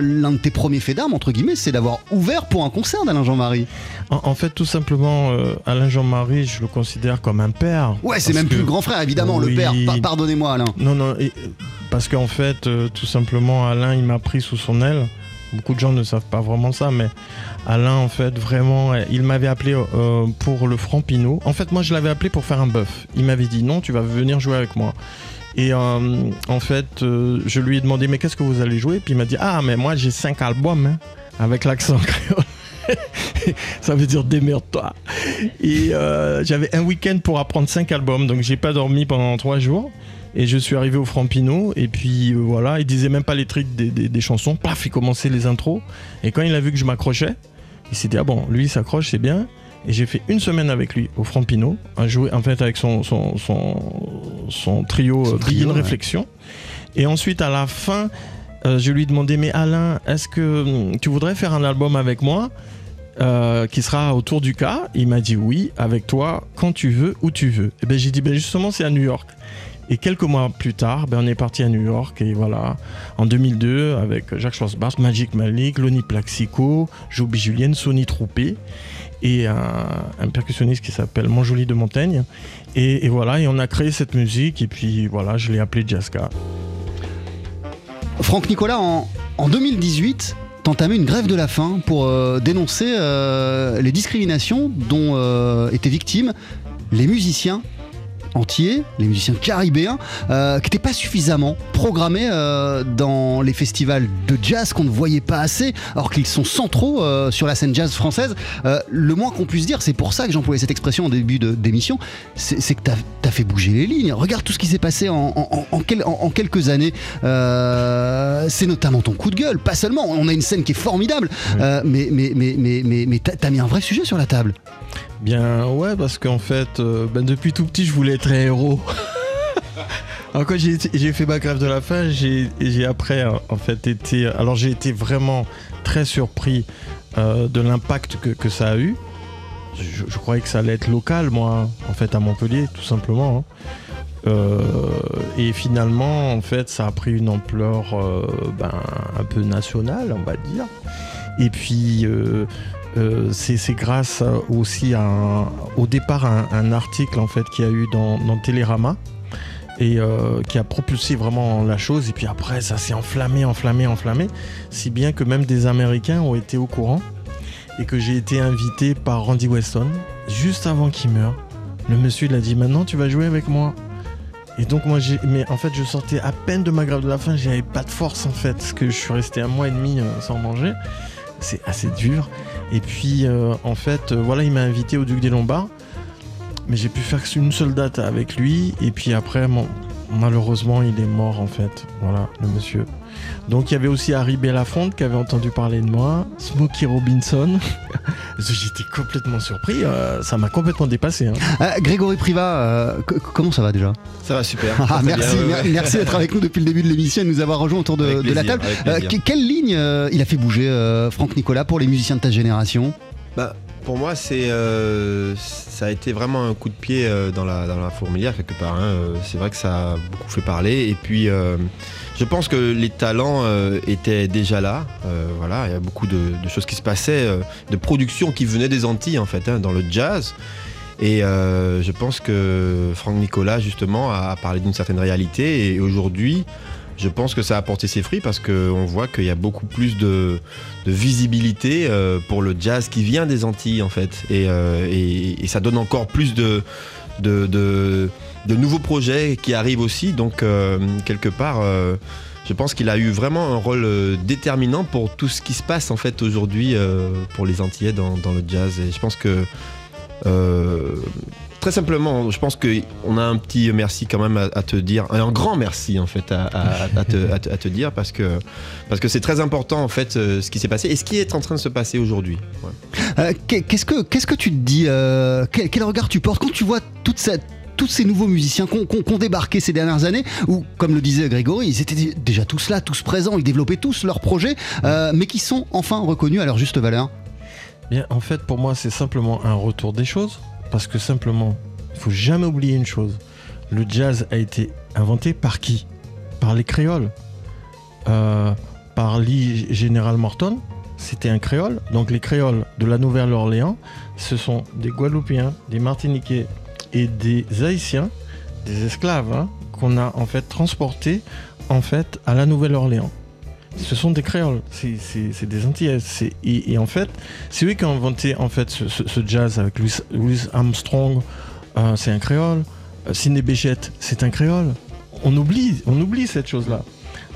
l'un de tes premiers faits d'armes, entre guillemets, c'est d'avoir ouvert pour un concert d'Alain Jean-Marie. en, en fait tout simplement Alain Jean-Marie je le considère comme un père Ouais, c'est même que- plus le grand frère, évidemment, le père. Pa- Pardonnez-moi, Alain. Non, non, et- parce qu'en fait, euh, tout simplement, Alain, il m'a pris sous son aile. Beaucoup de gens ne savent pas vraiment ça, mais Alain, en fait, vraiment, il m'avait appelé euh, pour le Franc Pinot. En fait, moi, je l'avais appelé pour faire un bœuf. Il m'avait dit non, tu vas venir jouer avec moi. Et euh, en fait, je lui ai demandé, mais qu'est-ce que vous allez jouer? Puis il m'a dit, ah, mais moi, j'ai cinq albums hein, avec l'accent créole. ça veut dire démerde-toi. Et j'avais un week-end pour apprendre cinq albums, donc j'ai pas dormi pendant trois jours. Et je suis arrivé au Frampino, et puis euh, voilà, il disait même pas les trucs des, des- des chansons, paf, il commençait les intros. Et quand il a vu que je m'accrochais, il s'est dit, ah bon, lui il s'accroche, c'est bien. Et j'ai fait une semaine avec lui au Frampino, à jouer en fait avec son, son, son, son trio Son euh, trio, ouais. Réflexion. Et ensuite, à la fin, euh, je lui ai demandé, mais Alain, est-ce que hum, tu voudrais faire un album avec moi euh, qui sera autour du cas? Il m'a dit oui, avec toi, quand tu veux, où tu veux. Et ben j'ai dit, ben justement, c'est à New York. Et quelques mois plus tard, ben, on est parti à New York et voilà, en 2002, avec Jacques Schwarzbart, Magic Malik, Lonnie Plaxico, Joby Julienne, Sonny Troupé et un, percussionniste qui s'appelle Monjoli de Montaigne. Et, voilà, et on a créé cette musique et puis voilà, je l'ai appelé Jaska. Franck Nicolas, en, en 2018, t'entamais une grève de la faim pour euh, dénoncer euh, les discriminations dont euh, étaient victimes les musiciens entiers, les musiciens caribéens, euh, qui n'étaient pas suffisamment programmés euh, dans les festivals de jazz qu'on ne voyait pas assez, alors qu'ils sont centraux euh, sur la scène jazz française. Euh, le moins qu'on puisse dire, c'est pour ça que j'employais cette expression en début de- d'émission, c'est que t'as as fait bouger les lignes. Regarde tout ce qui s'est passé en, en- en- en quel- en- en quelques années. C'est notamment ton coup de gueule, pas seulement. On a une scène qui est formidable, mais, mais, mais, mais, mais, mais t'as t'as mis un vrai sujet sur la table. Bien ouais, parce qu'en fait, euh, ben, depuis tout petit, je voulais être un héros. Alors quand j'ai fait ma grève de la faim, j'ai après euh, en fait été, alors j'ai été vraiment très surpris euh, de l'impact que, que ça a eu. Je, je croyais que ça allait être local, moi, en fait, à Montpellier, tout simplement. hein. Euh, et finalement, en fait, ça a pris une ampleur ben, un peu nationale, on va dire. Et puis, euh, euh, c'est grâce à- aussi au départ à un, article en fait qu'il y a eu dans, dans Télérama et euh, qui a propulsé vraiment la chose. Et puis après, ça s'est enflammé, enflammé, enflammé, si bien que même des Américains ont été au courant et que j'ai été invité par Randy Weston juste avant qu'il meure Le monsieur, il a dit maintenant tu vas jouer avec moi. Et donc moi j'ai mais en fait je sortais à peine de ma grave de la faim, j'avais pas de force en fait parce que je suis resté un mois et demi euh, sans manger. C'est assez dur. Et puis euh, en fait euh, voilà, il m'a invité au Duc des Lombards. Mais j'ai pu faire qu'une seule date avec lui et puis après malheureusement, il est mort en fait. Voilà, le monsieur. Donc il y avait aussi Harry Belafonte qui avait entendu parler de moi, Smokey Robinson. J'étais complètement surpris, euh, ça m'a complètement dépassé. hein. Euh, Grégory Priva, euh, comment ça va déjà? Ça va super. Ah, Merci, bien, ouais, ouais. mer- merci d'être avec nous depuis le début de l'émission et de nous avoir rejoints autour de, la table. Euh, quelle ligne euh, il a fait bouger euh, Franck Nicolas pour les musiciens de ta génération? Bah, pour moi, c'est, euh, ça a été vraiment un coup de pied euh, dans, la, fourmilière quelque part. hein. Euh, C'est vrai que ça a beaucoup fait parler. Et puis, je pense que les talents étaient déjà là. Voilà, il y a beaucoup de, choses qui se passaient, de productions qui venaient des Antilles en fait, hein, dans le jazz. Et je pense que Franck Nicolas justement a parlé d'une certaine réalité. Et aujourd'hui, je pense que ça a apporté ses fruits parce qu'on voit qu'il y a beaucoup plus de, visibilité euh, pour le jazz qui vient des Antilles en fait. Et, euh, ça donne encore plus de, nouveaux projets qui arrivent aussi. Donc euh, quelque part, je pense qu'il a eu vraiment un rôle déterminant pour tout ce qui se passe en fait aujourd'hui pour les Antillais dans, dans le jazz. Et je pense que Très simplement, je pense qu'on a un petit merci quand même à, à te dire, un grand merci en fait à, à- à te, à te- à te dire parce que parce que c'est très important en fait euh, ce qui s'est passé et ce qui est en train de se passer aujourd'hui. Ouais. Euh, qu'est- Qu'est-ce que qu'est-ce que tu te dis euh, quel, quel regard tu portes quand tu vois toute cette tous ces nouveaux musiciens qui ont, qui ont- qui ont débarqué ces dernières années, ou comme le disait Grégory, ils étaient déjà tous là, tous présents, ils développaient tous leurs projets, euh, mais qui sont enfin reconnus à leur juste valeur? Bien, en fait, pour moi, c'est simplement un retour des choses. Parce que simplement, il faut jamais oublier une chose. Le jazz a été inventé par qui? Par les créoles. Euh, par Lee Général Morton, c'était un créole. Donc les créoles de la Nouvelle-Orléans, ce sont des Guadeloupéens, des Martiniquais et des Haïtiens, des esclaves, hein, qu'on a en fait transportés en fait à la Nouvelle-Orléans. Ce sont des créoles, c'est- des Antillais. Et, et en fait, c'est eux qui ont inventé en fait ce, jazz avec Louis, Armstrong, euh, c'est un créole. Euh, Sidney Bechet, c'est un créole. On oublie, on oublie cette chose-là.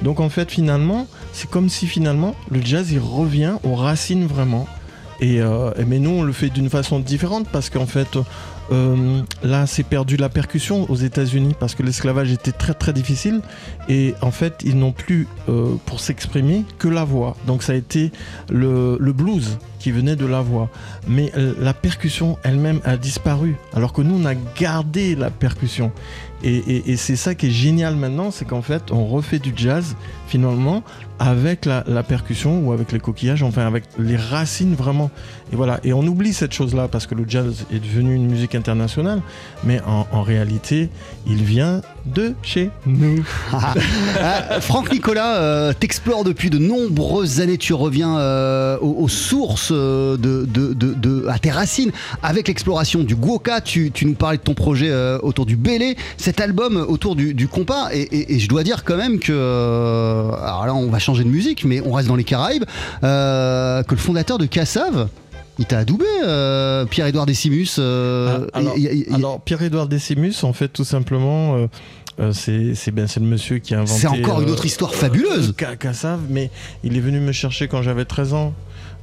Donc en fait, finalement, c'est comme si finalement le jazz il revient aux racines vraiment. Et, euh, mais nous, on le fait d'une façon différente parce qu'en fait, euh, là, c'est perdu la percussion aux États-Unis parce que l'esclavage était très très difficile et en fait, ils n'ont plus euh, pour s'exprimer que la voix. Donc ça a été le, blues qui venait de la voix. Mais euh, la percussion elle-même a disparu alors que nous, on a gardé la percussion. Et c'est ça qui est génial maintenant, c'est qu'en fait, on refait du jazz finalement avec la, la percussion ou avec les coquillages, enfin avec les racines vraiment. Et voilà. Et on oublie cette chose-là parce que le jazz est devenu une musique internationale, mais en, en réalité, il vient de chez nous. Euh, Franck Nicolas, euh, t'explores depuis de nombreuses années, tu reviens euh, aux, aux sources euh, de, de- de- de- à tes racines avec l'exploration du Guoka, tu, tu nous parlais de ton projet autour du Bélé, cet album autour du, du compas, et, et- et je dois dire quand même que, alors là on va changer de musique, mais on reste dans les Caraïbes, euh, que le fondateur de Cassav, il t'a adoubé, euh, Pierre-Édouard Décimus. euh, Ah, alors, Pierre-Édouard Décimus, en fait, tout simplement, euh, euh, c'est ben, c'est le monsieur qui a inventé. C'est encore une autre histoire fabuleuse. euh, Ca- Cassav, mais il est venu me chercher quand j'avais 13 ans.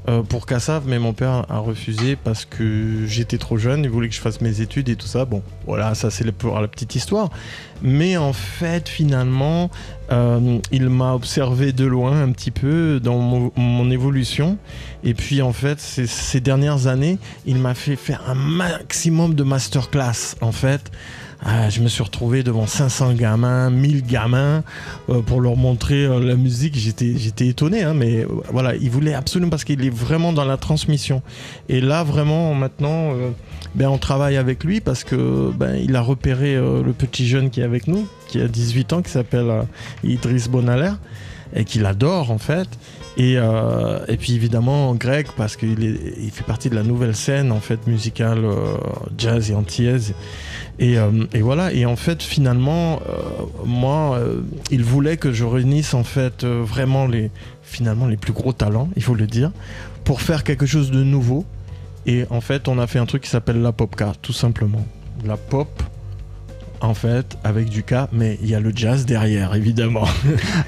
Euh, pour Cassav, mais mon père a refusé parce que j'étais trop jeune, il voulait que je fasse mes études et tout ça. Bon, voilà, ça c'est pour la petite histoire. Mais en fait, finalement, euh, il m'a observé de loin un petit peu dans mon, mon évolution. Et puis, en fait, ces, ces dernières années, il m'a fait faire un maximum de masterclass, en fait. Ah, je me suis retrouvé devant 500 gamins, 1000 gamins, euh, pour leur montrer euh, la musique. J'étais, j'étais étonné, hein, mais euh, voilà, il voulait absolument parce qu'il est vraiment dans la transmission. Et là, vraiment, maintenant, ben, on travaille avec lui parce que ben, il a repéré le petit jeune qui est avec nous, qui a 18 ans, qui s'appelle Idriss Bonaler, et qu'il adore en fait. Et, euh, et puis évidemment Greg parce qu'il il fait partie de la nouvelle scène en fait musicale euh, jazz et antillaise. Et, euh, et voilà. Et en fait finalement moi il voulait que je réunisse en fait vraiment les finalement les plus gros talents, il faut le dire, pour faire quelque chose de nouveau. Et en fait on a fait un truc qui s'appelle la popka tout simplement. la pop. En fait, avec du cas, mais il y a le jazz derrière, évidemment.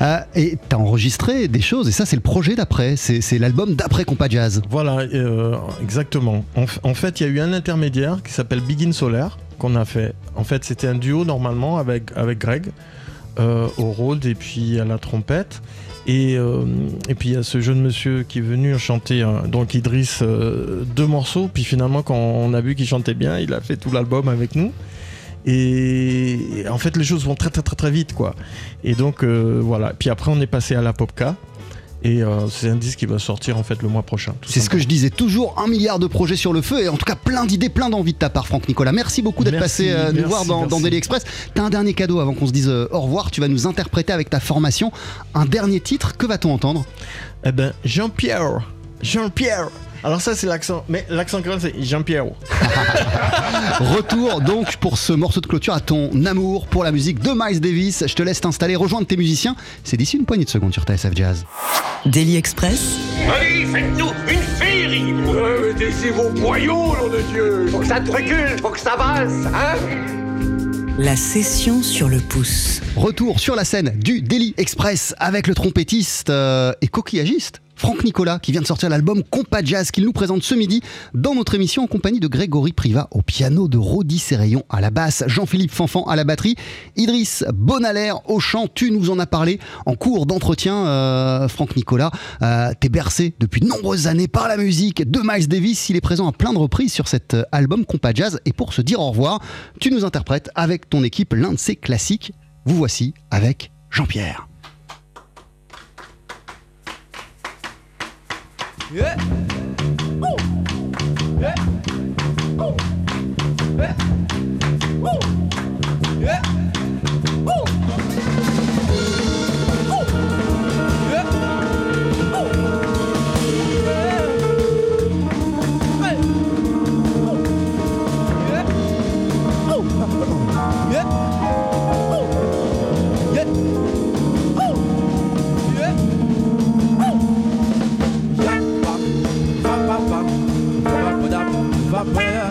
Euh, et t'as enregistré des choses, et ça, c'est le projet d'après. C'est l'album d'après Compas Jazz. Voilà, euh, exactement. En, fait, il y a eu un intermédiaire qui s'appelle Begin Solaire qu'on a fait. En fait, c'était un duo normalement avec, avec Greg euh, au rôle et puis à la trompette. Et, euh, et puis il y a ce jeune monsieur qui est venu chanter, euh, donc Idriss, euh, deux morceaux. Puis finalement, quand on a vu qu'il chantait bien, il a fait tout l'album avec nous. Et en fait, les choses vont très très très très vite, quoi. Et donc euh, voilà. Puis après, on est passé à la Popka. Et euh, c'est un disque qui va sortir en fait le mois prochain. C'est ce que je disais, toujours un milliard de projets sur le feu, et en tout cas plein d'idées, plein d'envies de ta part, Franck Nicolas. Merci beaucoup d'être passé euh, nous voir dans, dans. Daily Express. T'as un dernier cadeau avant qu'on se dise euh, au revoir. Tu vas nous interpréter avec ta formation un dernier titre. Que va-t-on entendre? Eh ben, Jean-Pierre. Jean-Pierre. Alors ça, c'est l'accent. Mais l'accent créole, c'est Jean-Pierre. Retour donc pour ce morceau de clôture à ton amour pour la musique de Miles Davis. Je te laisse t'installer, rejoindre tes musiciens. C'est d'ici une poignée de secondes sur TSF Jazz. Daily Express, Allez, faites-nous une féerie euh, vos boyaux, nom de Dieu Faut que ça te recule, faut que ça avance, hein la session sur le pouce. Retour sur la scène du Daily Express avec le trompettiste euh, et coquillagiste Franck Nicolas qui vient de sortir l'album Compas Jazz qu'il nous présente ce midi dans notre émission en compagnie de Grégory Priva au piano, de Rodi Sérayon à la basse, Jean-Philippe Fanfan à la batterie, Idriss Bonalaire au chant. Tu nous en as parlé en cours d'entretien, euh, Franck Nicolas. Euh, T'es bercé depuis de nombreuses années par la musique de Miles Davis. Il est présent à plein de reprises sur cet euh, album Compas Jazz. Et pour se dire au revoir, tu nous interprètes avec ton équipe l'un de ses classiques. Vous voici avec Jean-Pierre. Yeah. Ooh. Yeah. Ooh. Yeah. Ooh. papel.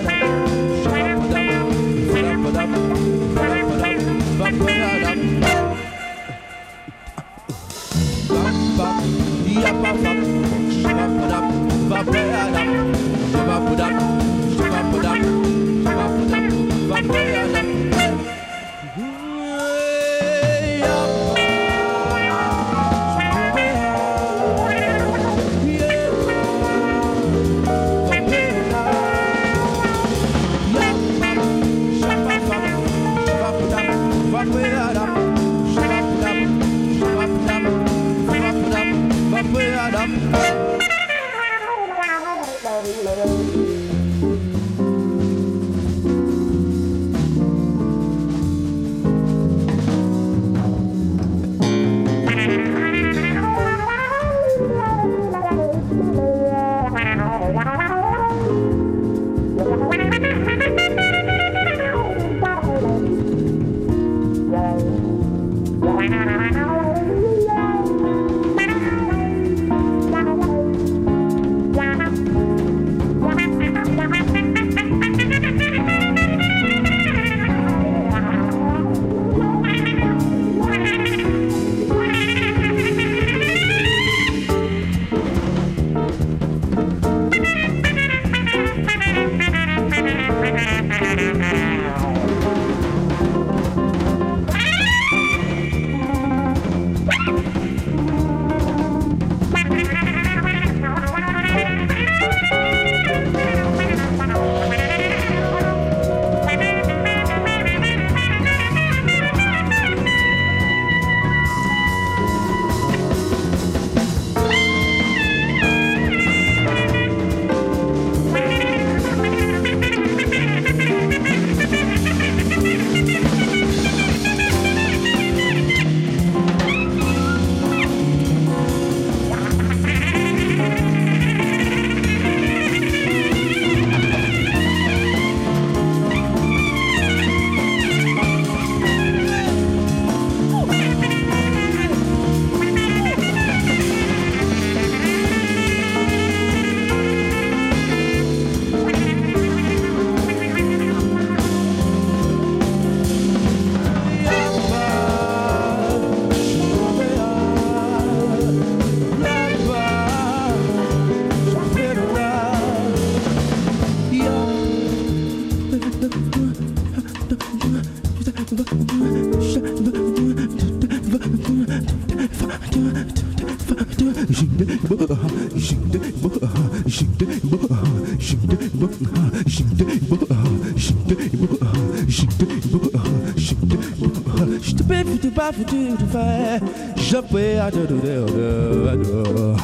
do to fire. Jump way I do do do do.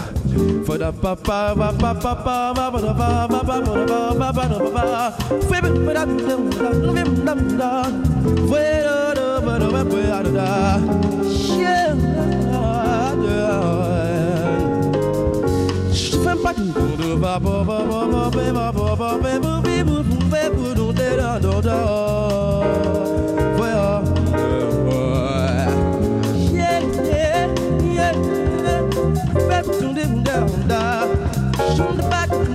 For the papa, papa, papa, papa, papa, papa, papa, papa, Yeah. Wunderbar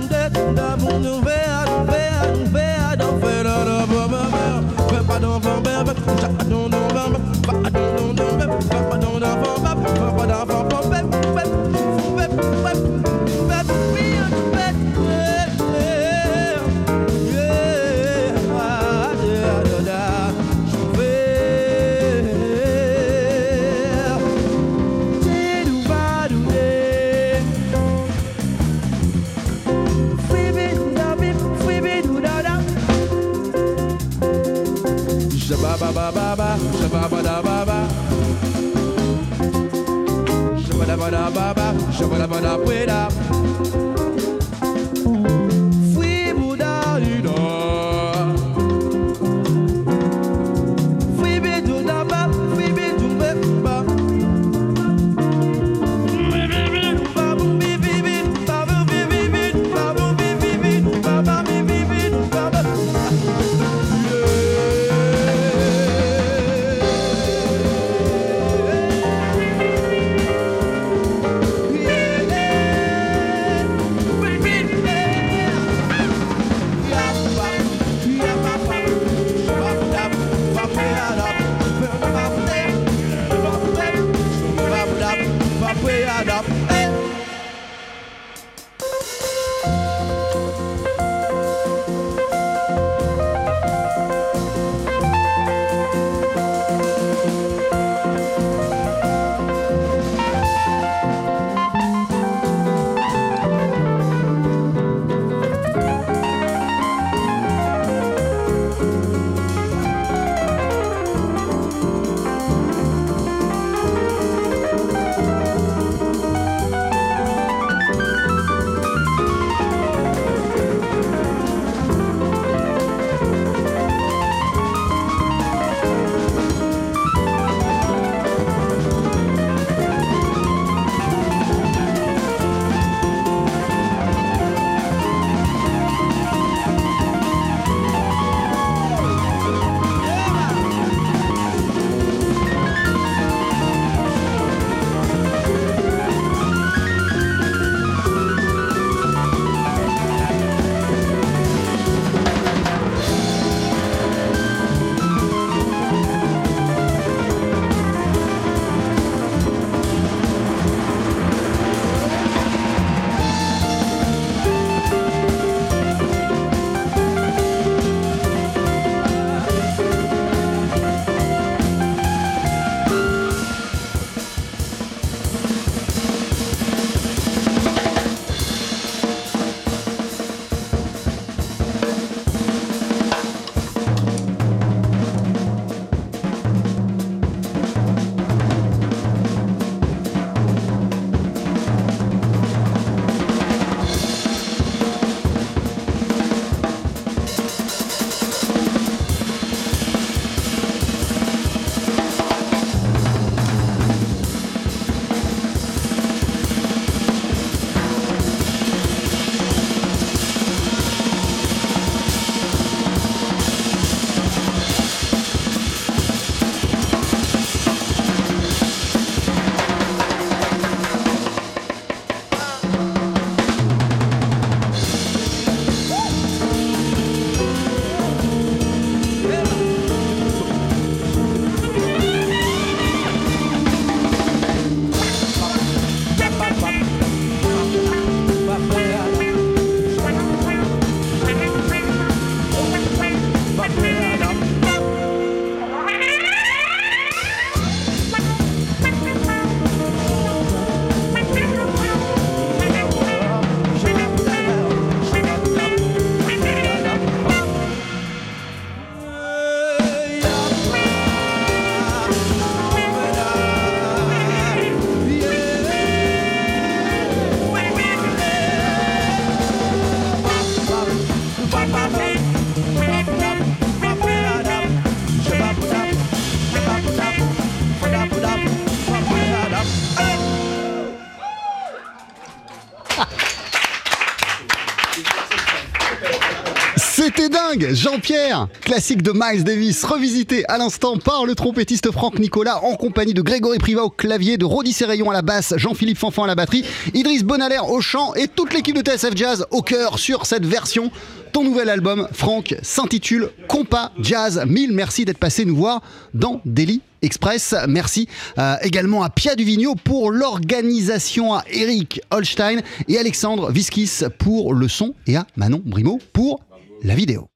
Jean-Pierre, classique de Miles Davis, revisité à l'instant par le trompettiste Franck Nicolas en compagnie de Grégory Priva au clavier, de Rodi Serraillon à la basse, Jean-Philippe Fanfan à la batterie, Idriss Bonaler au chant et toute l'équipe de TSF Jazz au cœur sur cette version. Ton nouvel album, Franck, s'intitule Compas Jazz. Mille merci d'être passé nous voir dans Daily Express. Merci euh, également à Pia Duvigneau pour l'organisation, à Eric Holstein et Alexandre Viskis pour le son et à Manon Brimo pour la vidéo.